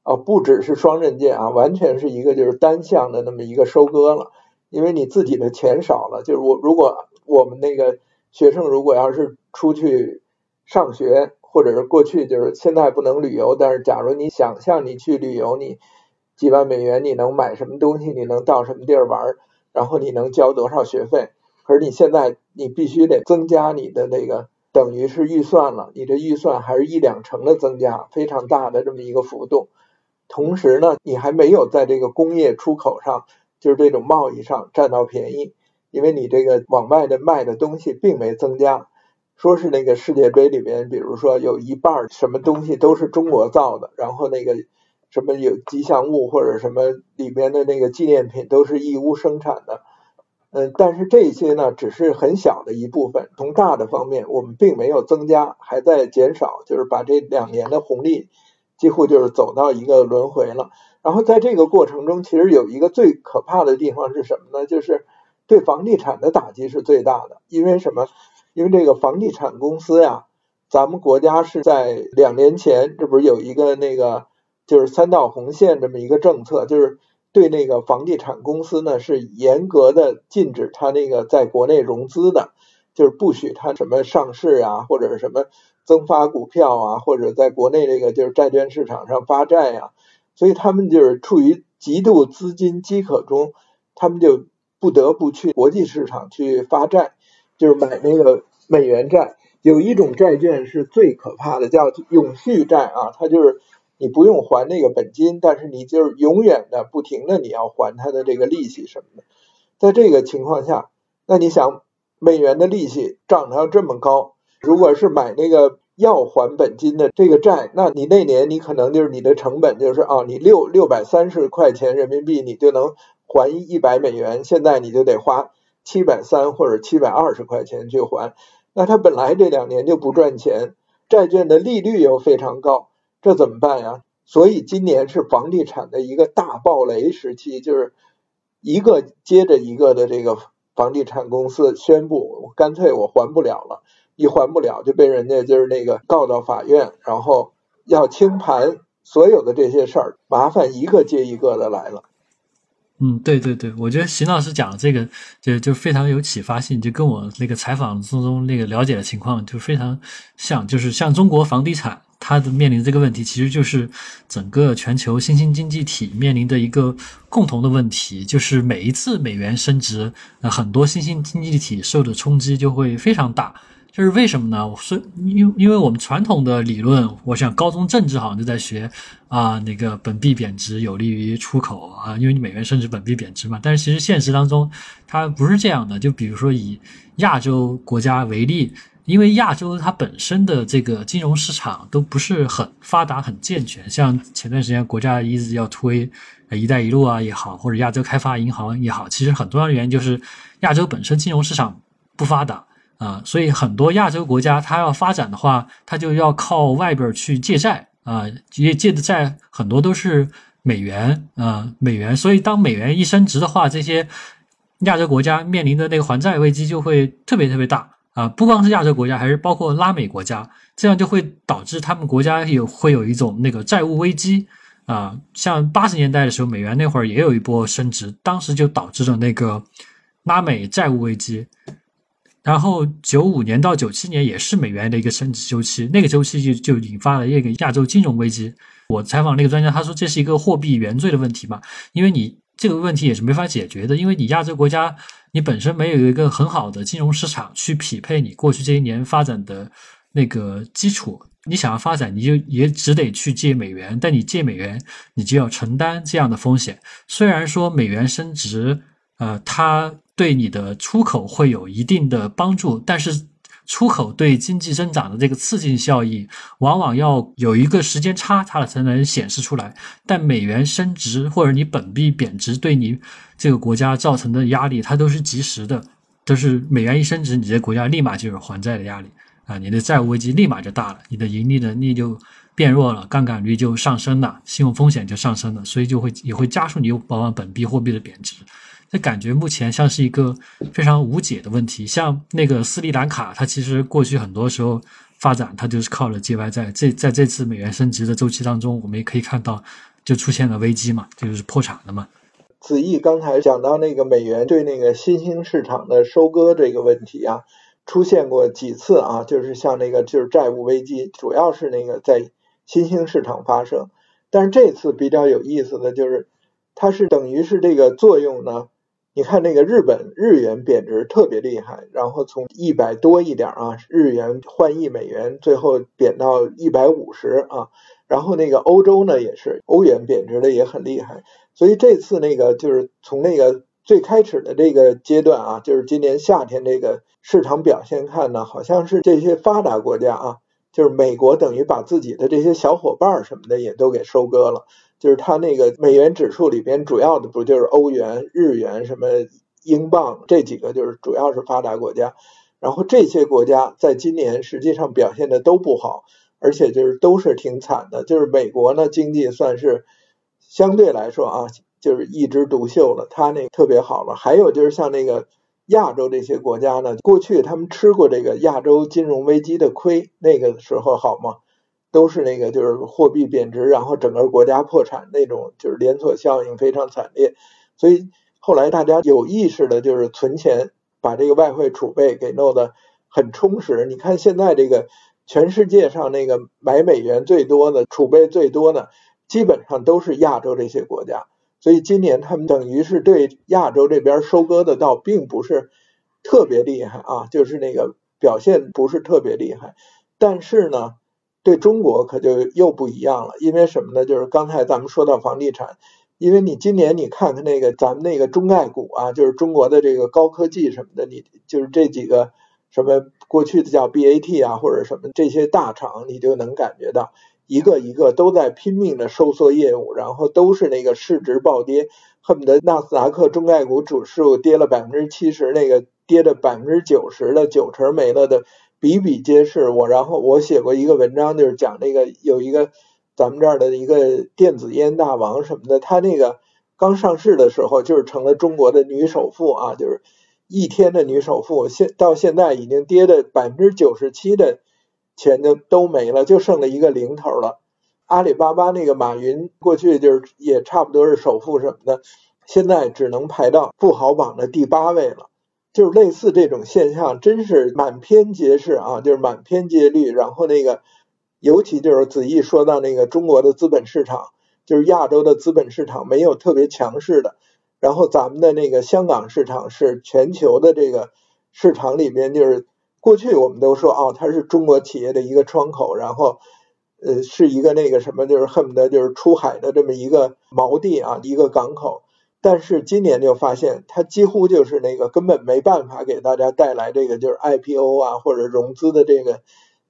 啊，不只是双刃剑啊，完全是一个就是单向的那么一个收割了。因为你自己的钱少了，就是我如果我们那个。学生如果要是出去上学，或者是过去就是现在不能旅游，但是假如你想象你去旅游，你几万美元你能买什么东西？你能到什么地儿玩？然后你能交多少学费？可是你现在你必须得增加你的那个等于是预算了，你的预算还是一两成的增加，非常大的这么一个幅度。同时呢，你还没有在这个工业出口上，就是这种贸易上占到便宜。因为你这个往外的卖的东西并没增加，说是那个世界杯里面，比如说有一半什么东西都是中国造的，然后那个什么有吉祥物或者什么里面的那个纪念品都是义乌生产的，嗯，但是这些呢只是很小的一部分，从大的方面我们并没有增加，还在减少，就是把这两年的红利几乎就是走到一个轮回了。然后在这个过程中，其实有一个最可怕的地方是什么呢？就是。对房地产的打击是最大的，因为什么？因为这个房地产公司呀，咱们国家是在两年前，这不是有一个那个就是三道红线这么一个政策，就是对那个房地产公司呢是严格的禁止它那个在国内融资的，就是不许它什么上市啊，或者什么增发股票啊，或者在国内这个就是债券市场上发债呀，所以他们就是处于极度资金饥渴中，他们就。不得不去国际市场去发债，就是买那个美元债。有一种债券是最可怕的，叫永续债啊，它就是你不用还那个本金，但是你就是永远的不停的你要还它的这个利息什么的。在这个情况下，那你想美元的利息涨到这么高，如果是买那个要还本金的这个债，那你那年你可能就是你的成本就是啊，你六六百三十块钱人民币你就能。还一百美元，现在你就得花七百三或者七百二十块钱去还。那他本来这两年就不赚钱，债券的利率又非常高，这怎么办呀？所以今年是房地产的一个大暴雷时期，就是一个接着一个的这个房地产公司宣布，我干脆我还不了了，一还不了就被人家就是那个告到法院，然后要清盘，所有的这些事儿麻烦一个接一个的来了。嗯，对对对，我觉得邢老师讲的这个就就非常有启发性，就跟我那个采访当中那个了解的情况就非常像，就是像中国房地产，它的面临这个问题，其实就是整个全球新兴经济体面临的一个共同的问题，就是每一次美元升值，呃，很多新兴经济体受的冲击就会非常大。就是为什么呢？我说因因为我们传统的理论，我想高中政治好像就在学啊，那个本币贬值有利于出口啊，因为你美元升值，本币贬值嘛。但是其实现实当中它不是这样的。就比如说以亚洲国家为例，因为亚洲它本身的这个金融市场都不是很发达、很健全。像前段时间国家一直要推“一带一路”啊也好，或者亚洲开发银行也好，其实很重要的原因就是亚洲本身金融市场不发达。啊，所以很多亚洲国家，它要发展的话，它就要靠外边去借债啊，借借的债很多都是美元啊，美元。所以当美元一升值的话，这些亚洲国家面临的那个还债危机就会特别特别大啊。不光是亚洲国家，还是包括拉美国家，这样就会导致他们国家有会有一种那个债务危机啊。像八十年代的时候，美元那会儿也有一波升值，当时就导致了那个拉美债务危机。然后九五年到九七年也是美元的一个升值周期，那个周期就就引发了一个亚洲金融危机。我采访那个专家，他说这是一个货币原罪的问题嘛，因为你这个问题也是没法解决的，因为你亚洲国家你本身没有一个很好的金融市场去匹配你过去这些年发展的那个基础，你想要发展，你就也只得去借美元，但你借美元，你就要承担这样的风险。虽然说美元升值，呃，它。对你的出口会有一定的帮助，但是出口对经济增长的这个刺激效益，往往要有一个时间差，它才能显示出来。但美元升值或者你本币贬值，对你这个国家造成的压力，它都是及时的，都是美元一升值，你这国家立马就有还债的压力啊，你的债务危机立马就大了，你的盈利能力就变弱了，杠杆率就上升了，信用风险就上升了，所以就会也会加速你往往本币货币的贬值。这感觉目前像是一个非常无解的问题。像那个斯里兰卡，它其实过去很多时候发展，它就是靠了借外债。这在这次美元升值的周期当中，我们也可以看到，就出现了危机嘛，就是破产了嘛。子毅刚才讲到那个美元对那个新兴市场的收割这个问题啊，出现过几次啊，就是像那个就是债务危机，主要是那个在新兴市场发生。但是这次比较有意思的就是，它是等于是这个作用呢。你看那个日本日元贬值特别厉害，然后从一百多一点啊日元换一美元，最后贬到一百五十啊。然后那个欧洲呢也是欧元贬值的也很厉害，所以这次那个就是从那个最开始的这个阶段啊，就是今年夏天这个市场表现看呢，好像是这些发达国家啊，就是美国等于把自己的这些小伙伴什么的也都给收割了。就是它那个美元指数里边主要的不就是欧元、日元、什么英镑这几个，就是主要是发达国家。然后这些国家在今年实际上表现的都不好，而且就是都是挺惨的。就是美国呢，经济算是相对来说啊，就是一枝独秀了，它那特别好了。还有就是像那个亚洲这些国家呢，过去他们吃过这个亚洲金融危机的亏，那个时候好吗？都是那个，就是货币贬值，然后整个国家破产那种，就是连锁效应非常惨烈。所以后来大家有意识的，就是存钱，把这个外汇储备给弄得很充实。你看现在这个全世界上那个买美元最多的、储备最多的，基本上都是亚洲这些国家。所以今年他们等于是对亚洲这边收割的倒并不是特别厉害啊，就是那个表现不是特别厉害。但是呢。对中国可就又不一样了，因为什么呢？就是刚才咱们说到房地产，因为你今年你看看那个咱们那个中概股啊，就是中国的这个高科技什么的，你就是这几个什么过去的叫 BAT 啊或者什么这些大厂，你就能感觉到一个一个都在拼命的收缩业务，然后都是那个市值暴跌，恨不得纳斯达克中概股指数跌了百分之七十，那个跌的百分之九十的九成没了的。比比皆是。我然后我写过一个文章，就是讲那个有一个咱们这儿的一个电子烟大王什么的，他那个刚上市的时候就是成了中国的女首富啊，就是一天的女首富。现到现在已经跌的百分之九十七的钱就都没了，就剩了一个零头了。阿里巴巴那个马云过去就是也差不多是首富什么的，现在只能排到富豪榜的第八位了。就是类似这种现象，真是满篇皆是啊！就是满篇皆绿。然后那个，尤其就是子毅说到那个中国的资本市场，就是亚洲的资本市场没有特别强势的。然后咱们的那个香港市场是全球的这个市场里边就是过去我们都说哦，它是中国企业的一个窗口，然后呃是一个那个什么，就是恨不得就是出海的这么一个锚地啊，一个港口。但是今年就发现，它几乎就是那个根本没办法给大家带来这个就是 IPO 啊或者融资的这个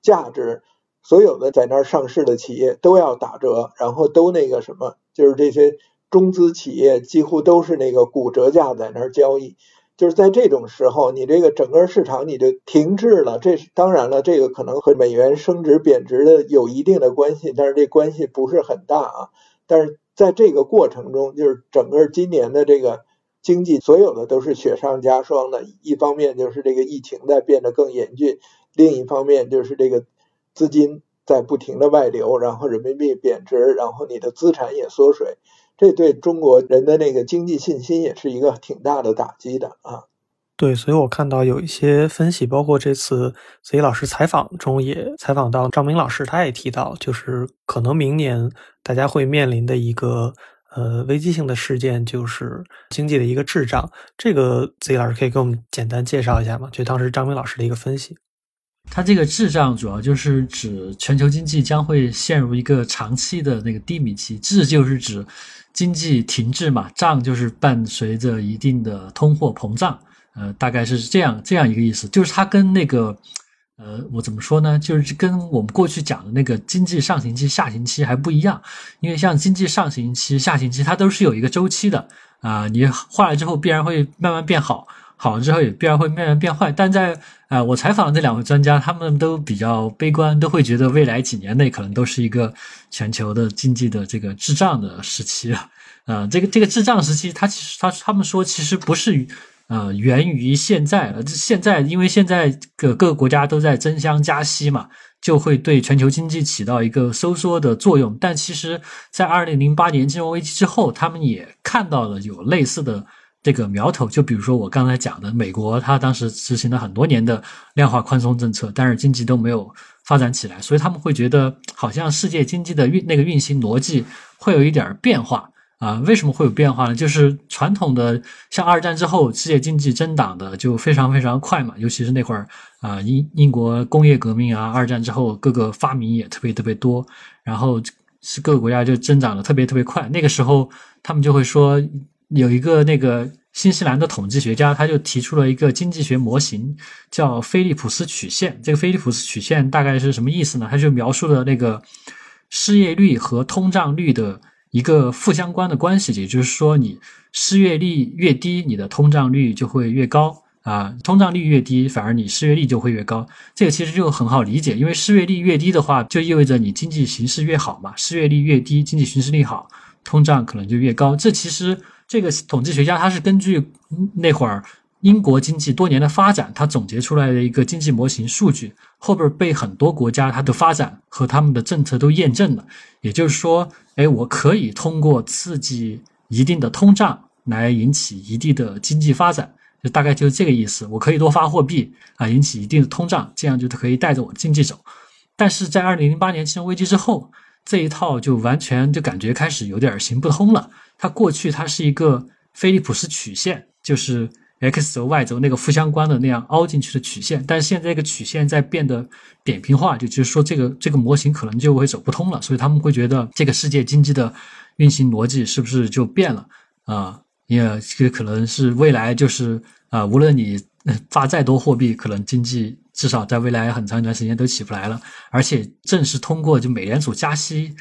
价值。所有的在那儿上市的企业都要打折，然后都那个什么，就是这些中资企业几乎都是那个骨折价在那儿交易。就是在这种时候，你这个整个市场你就停滞了。这是当然了，这个可能和美元升值贬值的有一定的关系，但是这关系不是很大啊。但是在这个过程中，就是整个今年的这个经济，所有的都是雪上加霜的。一方面就是这个疫情在变得更严峻，另一方面就是这个资金在不停的外流，然后人民币贬值，然后你的资产也缩水，这对中国人的那个经济信心也是一个挺大的打击的啊。对，所以我看到有一些分析，包括这次子怡老师采访中也采访到张明老师，他也提到，就是可能明年大家会面临的一个呃危机性的事件，就是经济的一个滞胀。这个子怡老师可以给我们简单介绍一下吗？就当时张明老师的一个分析。它这个滞胀主要就是指全球经济将会陷入一个长期的那个低迷期，滞就是指经济停滞嘛，胀就是伴随着一定的通货膨胀。呃，大概是这样这样一个意思，就是它跟那个，呃，我怎么说呢？就是跟我们过去讲的那个经济上行期、下行期还不一样。因为像经济上行期、下行期，它都是有一个周期的啊。你坏了之后，必然会慢慢变好；好了之后，也必然会慢慢变坏。但在啊，我采访的这两位专家，他们都比较悲观，都会觉得未来几年内可能都是一个全球的经济的这个滞胀的时期啊。呃，这个这个滞胀时期，它其实他他们说，其实不是。呃，源于现在，呃，现在因为现在各各个国家都在争相加息嘛，就会对全球经济起到一个收缩的作用。但其实，在二零零八年金融危机之后，他们也看到了有类似的这个苗头。就比如说我刚才讲的，美国它当时执行了很多年的量化宽松政策，但是经济都没有发展起来，所以他们会觉得好像世界经济的运那个运行逻辑会有一点变化。啊，为什么会有变化呢？就是传统的像二战之后，世界经济增长的就非常非常快嘛，尤其是那会儿啊，英英国工业革命啊，二战之后各个发明也特别特别多，然后是各个国家就增长的特别特别快。那个时候他们就会说，有一个那个新西兰的统计学家，他就提出了一个经济学模型，叫菲利普斯曲线。这个菲利普斯曲线大概是什么意思呢？他就描述了那个失业率和通胀率的。一个负相关的关系，也就是说，你失业率越低，你的通胀率就会越高啊。通胀率越低，反而你失业率就会越高。这个其实就很好理解，因为失业率越低的话，就意味着你经济形势越好嘛。失业率越低，经济形势利好，通胀可能就越高。这其实这个统计学家他是根据那会儿。英国经济多年的发展，他总结出来的一个经济模型数据，后边被很多国家它的发展和他们的政策都验证了。也就是说，哎，我可以通过刺激一定的通胀来引起一定的经济发展，就大概就是这个意思。我可以多发货币啊，引起一定的通胀，这样就可以带着我经济走。但是在二零零八年金融危机之后，这一套就完全就感觉开始有点行不通了。它过去它是一个菲利普斯曲线，就是。x 轴、y 轴那个负相关的那样凹进去的曲线，但是现在这个曲线在变得扁平化，就就是说这个这个模型可能就会走不通了，所以他们会觉得这个世界经济的运行逻辑是不是就变了啊？也这个可能是未来就是啊，无论你 发再多货币，可能经济至少在未来很长一段时间都起不来了。而且正是通过就美联储加息，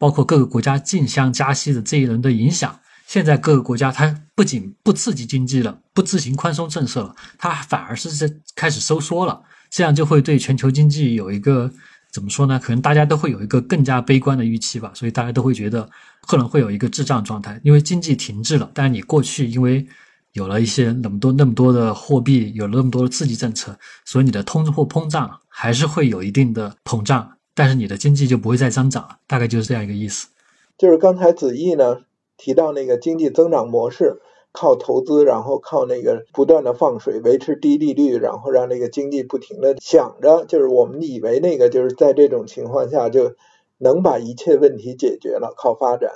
包括各个国家竞相加息的这一轮的影响。现在各个国家，它不仅不刺激经济了，不执行宽松政策了，它反而是在开始收缩了。这样就会对全球经济有一个怎么说呢？可能大家都会有一个更加悲观的预期吧。所以大家都会觉得可能会有一个滞胀状态，因为经济停滞了。但是你过去因为有了一些那么多那么多的货币，有了那么多的刺激政策，所以你的通货膨胀还是会有一定的膨胀，但是你的经济就不会再增长了。大概就是这样一个意思。就是刚才子毅呢。提到那个经济增长模式，靠投资，然后靠那个不断的放水，维持低利率，然后让那个经济不停的想着，就是我们以为那个就是在这种情况下就能把一切问题解决了，靠发展。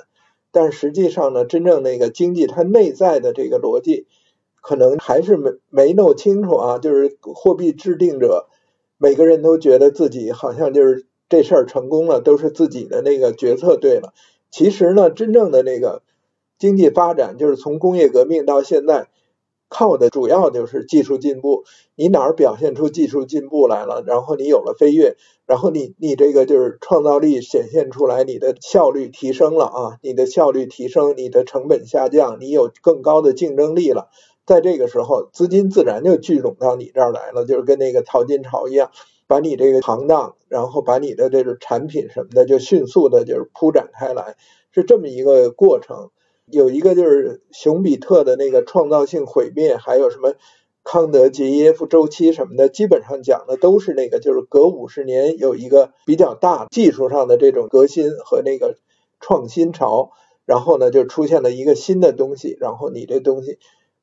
但实际上呢，真正那个经济它内在的这个逻辑，可能还是没没弄清楚啊。就是货币制定者每个人都觉得自己好像就是这事儿成功了，都是自己的那个决策对了。其实呢，真正的那个经济发展，就是从工业革命到现在，靠的主要就是技术进步。你哪儿表现出技术进步来了，然后你有了飞跃，然后你你这个就是创造力显现出来，你的效率提升了啊，你的效率提升，你的成本下降，你有更高的竞争力了。在这个时候，资金自然就聚拢到你这儿来了，就是跟那个淘金潮一样，把你这个行当，然后把你的这个产品什么的，就迅速的就是铺展开来，是这么一个过程。有一个就是熊彼特的那个创造性毁灭，还有什么康德杰耶夫周期什么的，基本上讲的都是那个，就是隔五十年有一个比较大技术上的这种革新和那个创新潮，然后呢就出现了一个新的东西，然后你这东西。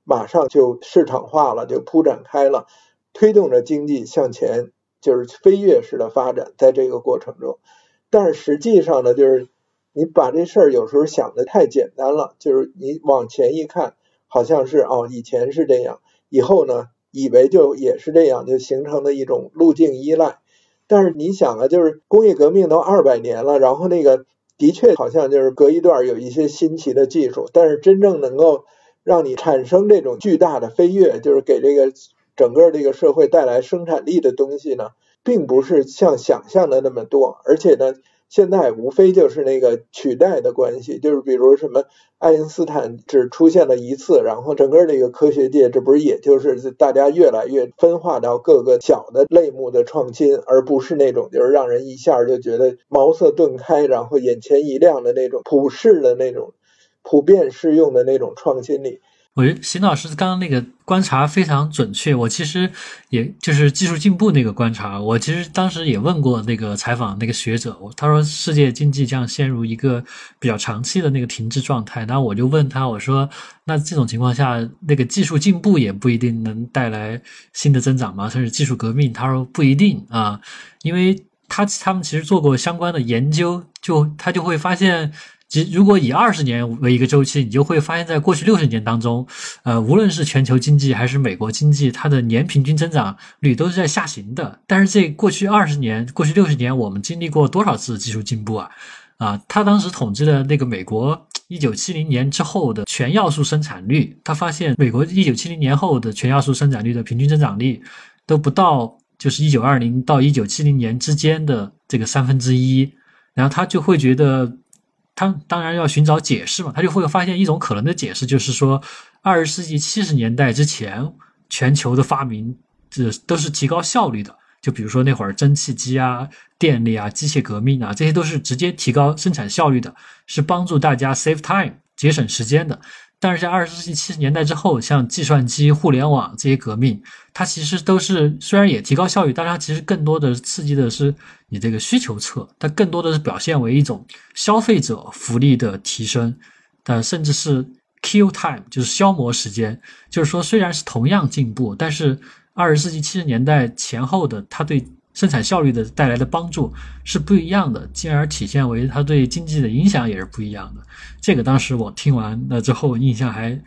马上就市场化了，就铺展开了，推动着经济向前，就是飞跃式的发展。在这个过程中，但是实际上呢，就是你把这事儿有时候想的太简单了，就是你往前一看，好像是哦，以前是这样，以后呢，以为就也是这样，就形成了一种路径依赖。但是你想啊，就是工业革命都二百年了，然后那个的确好像就是隔一段有一些新奇的技术，但是真正能够。让你产生这种巨大的飞跃，就是给这个整个这个社会带来生产力的东西呢，并不是像想象的那么多。而且呢，现在无非就是那个取代的关系，就是比如什么爱因斯坦只出现了一次，然后整个这个科学界这不是也就是大家越来越分化到各个小的类目的创新，而不是那种就是让人一下就觉得茅塞顿开，然后眼前一亮的那种普世的那种。普遍适用的那种创新力，我觉得邢老师刚刚那个观察非常准确。我其实也就是技术进步那个观察，我其实当时也问过那个采访那个学者，他说世界经济将陷入一个比较长期的那个停滞状态。然后我就问他，我说那这种情况下，那个技术进步也不一定能带来新的增长吗？甚至技术革命？他说不一定啊，因为他他们其实做过相关的研究，就他就会发现。其实，如果以二十年为一个周期，你就会发现，在过去六十年当中，呃，无论是全球经济还是美国经济，它的年平均增长率都是在下行的。但是，这过去二十年、过去六十年，我们经历过多少次技术进步啊？啊，他当时统计的那个美国一九七零年之后的全要素生产率，他发现美国一九七零年后的全要素生产率的平均增长率都不到，就是一九二零到一九七零年之间的这个三分之一。然后他就会觉得。他当然要寻找解释嘛，他就会发现一种可能的解释，就是说，二十世纪七十年代之前，全球的发明这都是提高效率的，就比如说那会儿蒸汽机啊、电力啊、机械革命啊，这些都是直接提高生产效率的，是帮助大家 save time 节省时间的。但是在二十世纪七十年代之后，像计算机、互联网这些革命，它其实都是虽然也提高效率，但是它其实更多的刺激的是你这个需求侧，它更多的是表现为一种消费者福利的提升，呃，甚至是 kill time，就是消磨时间。就是说，虽然是同样进步，但是二十世纪七十年代前后的它对。生产效率的带来的帮助是不一样的，进而体现为它对经济的影响也是不一样的。这个当时我听完了之后印象还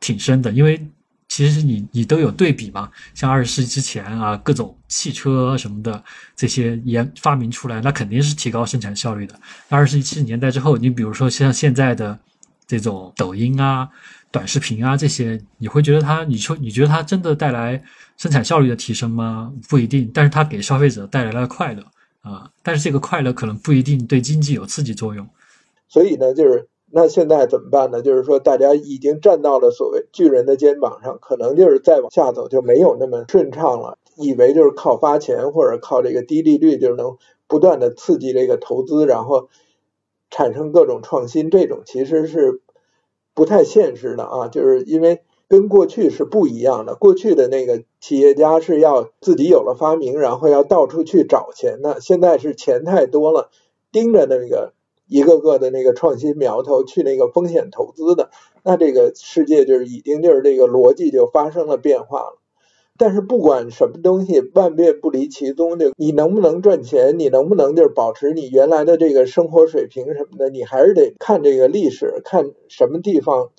挺深的，因为其实你你都有对比嘛，像二十世纪之前啊，各种汽车什么的这些研发明出来，那肯定是提高生产效率的。二十世纪七十年代之后，你比如说像现在的这种抖音啊、短视频啊这些，你会觉得它，你说你觉得它真的带来？生产效率的提升吗？不一定，但是它给消费者带来了快乐啊！但是这个快乐可能不一定对经济有刺激作用。所以呢，就是那现在怎么办呢？就是说，大家已经站到了所谓巨人的肩膀上，可能就是再往下走就没有那么顺畅了。以为就是靠发钱或者靠这个低利率就能不断的刺激这个投资，然后产生各种创新，这种其实是不太现实的啊！就是因为。跟过去是不一样的，过去的那个企业家是要自己有了发明，然后要到处去找钱的。现在是钱太多了，盯着那个一个个的那个创新苗头去那个风险投资的，那这个世界就是已经就是这个逻辑就发生了变化了。但是不管什么东西，万变不离其宗，就你能不能赚钱，你能不能就是保持你原来的这个生活水平什么的，你还是得看这个历史，看什么地方。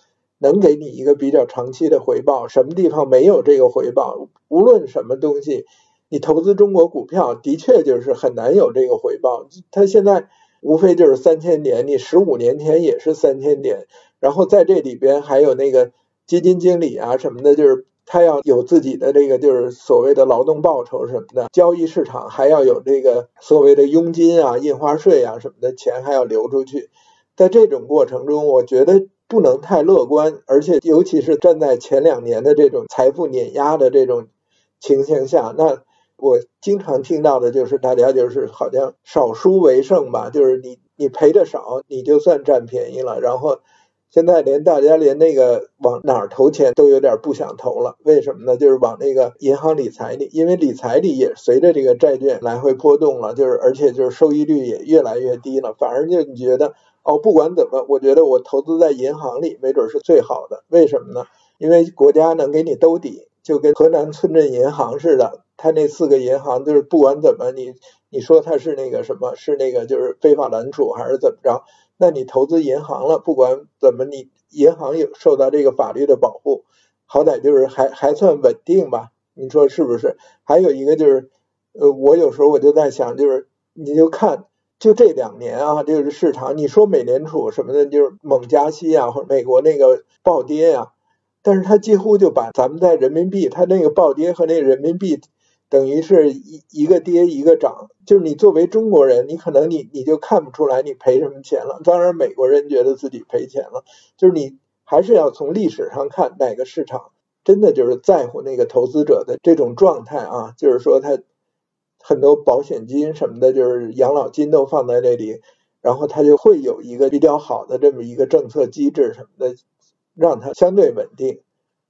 能给你一个比较长期的回报，什么地方没有这个回报？无论什么东西，你投资中国股票的确就是很难有这个回报。它现在无非就是三千点，你十五年前也是三千点，然后在这里边还有那个基金经理啊什么的，就是他要有自己的这个就是所谓的劳动报酬什么的，交易市场还要有这个所谓的佣金啊、印花税啊什么的钱还要流出去。在这种过程中，我觉得不能太乐观，而且尤其是站在前两年的这种财富碾压的这种情形下，那。我经常听到的就是大家就是好像少输为胜吧，就是你你赔的少，你就算占便宜了。然后现在连大家连那个往哪儿投钱都有点不想投了，为什么呢？就是往那个银行理财里，因为理财里也随着这个债券来回波动了，就是而且就是收益率也越来越低了。反而就你觉得哦，不管怎么，我觉得我投资在银行里没准是最好的。为什么呢？因为国家能给你兜底，就跟河南村镇银行似的。他那四个银行就是不管怎么你你说他是那个什么是那个就是非法揽储还是怎么着？那你投资银行了，不管怎么你银行有受到这个法律的保护，好歹就是还还算稳定吧？你说是不是？还有一个就是，呃，我有时候我就在想，就是你就看就这两年啊，就是市场，你说美联储什么的，就是猛加息啊，或者美国那个暴跌呀，但是它几乎就把咱们在人民币，它那个暴跌和那个人民币。等于是一一个跌一个涨，就是你作为中国人，你可能你你就看不出来你赔什么钱了。当然，美国人觉得自己赔钱了，就是你还是要从历史上看哪个市场真的就是在乎那个投资者的这种状态啊，就是说他很多保险金什么的，就是养老金都放在那里，然后他就会有一个比较好的这么一个政策机制什么的，让它相对稳定。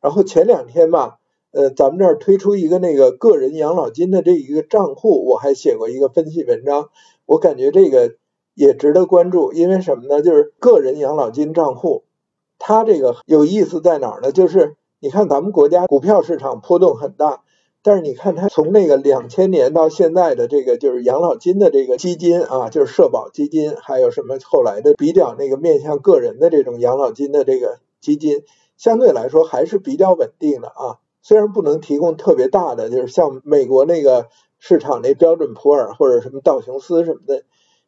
然后前两天吧。呃，咱们这儿推出一个那个个人养老金的这一个账户，我还写过一个分析文章，我感觉这个也值得关注，因为什么呢？就是个人养老金账户，它这个有意思在哪儿呢？就是你看咱们国家股票市场波动很大，但是你看它从那个两千年到现在的这个就是养老金的这个基金啊，就是社保基金，还有什么后来的比较那个面向个人的这种养老金的这个基金，相对来说还是比较稳定的啊。虽然不能提供特别大的，就是像美国那个市场那标准普尔或者什么道琼斯什么的，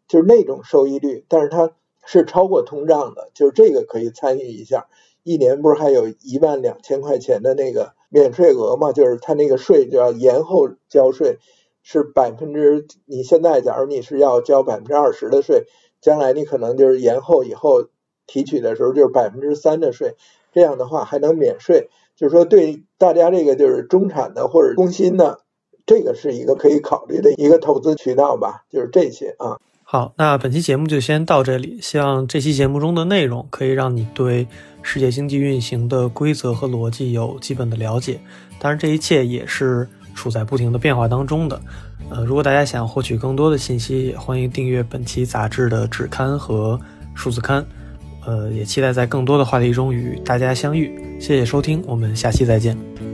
就是那种收益率，但是它是超过通胀的，就是这个可以参与一下。一年不是还有一万两千块钱的那个免税额嘛？就是它那个税就要延后交税，是百分之你现在假如你是要交百分之二十的税，将来你可能就是延后以后提取的时候就是百分之三的税，这样的话还能免税。就是说，对大家这个就是中产的或者工薪的，这个是一个可以考虑的一个投资渠道吧。就是这些啊。好，那本期节目就先到这里。希望这期节目中的内容可以让你对世界经济运行的规则和逻辑有基本的了解。当然，这一切也是处在不停的变化当中的。呃，如果大家想获取更多的信息，也欢迎订阅本期杂志的纸刊和数字刊。呃，也期待在更多的话题中与大家相遇。谢谢收听，我们下期再见。